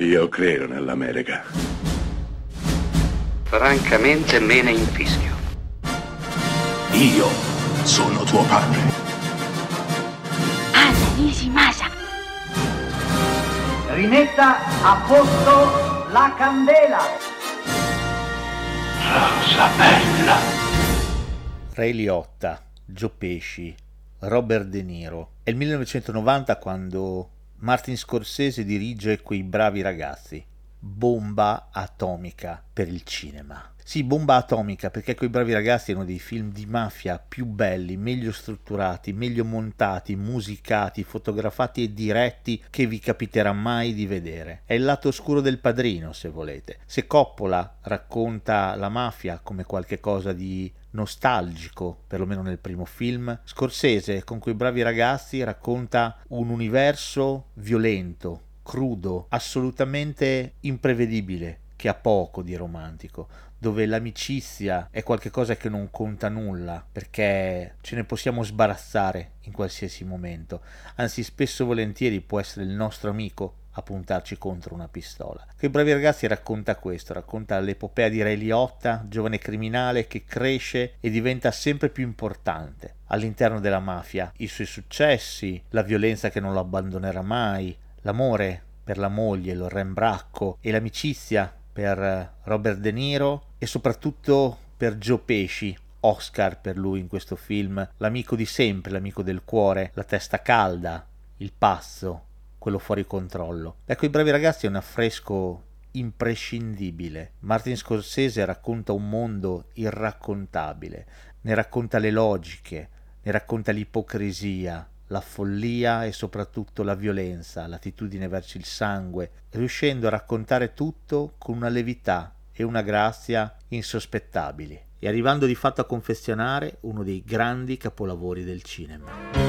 Io credo nell'America. Francamente me ne infischio. Io sono tuo padre. Anna Nishimasa. Rimetta a posto la candela. Rosa bella. Ray Liotta, Gio Pesci, Robert De Niro. È il 1990 quando Martin Scorsese dirige Quei bravi ragazzi. Bomba atomica per il cinema. Sì, bomba atomica perché Quei bravi ragazzi è dei film di mafia più belli, meglio strutturati, meglio montati, musicati, fotografati e diretti che vi capiterà mai di vedere. È il lato oscuro del padrino, se volete. Se Coppola racconta la mafia come qualcosa di nostalgico, perlomeno nel primo film, Scorsese con quei bravi ragazzi racconta un universo violento, crudo, assolutamente imprevedibile, che ha poco di romantico, dove l'amicizia è qualcosa che non conta nulla, perché ce ne possiamo sbarazzare in qualsiasi momento, anzi spesso e volentieri può essere il nostro amico a puntarci contro una pistola. Che bravi ragazzi racconta questo, racconta l'epopea di Ray Liotta, giovane criminale che cresce e diventa sempre più importante all'interno della mafia, i suoi successi, la violenza che non lo abbandonerà mai, l'amore per la moglie, Lorraine Bracco e l'amicizia per Robert De Niro e soprattutto per Joe Pesci, Oscar per lui in questo film, l'amico di sempre, l'amico del cuore, la testa calda, il pazzo, quello fuori controllo. Ecco, I bravi ragazzi è un affresco imprescindibile. Martin Scorsese racconta un mondo irraccontabile, ne racconta le logiche, ne racconta l'ipocrisia, la follia e soprattutto la violenza, l'attitudine verso il sangue, riuscendo a raccontare tutto con una levità e una grazia insospettabili, e arrivando di fatto a confezionare uno dei grandi capolavori del cinema.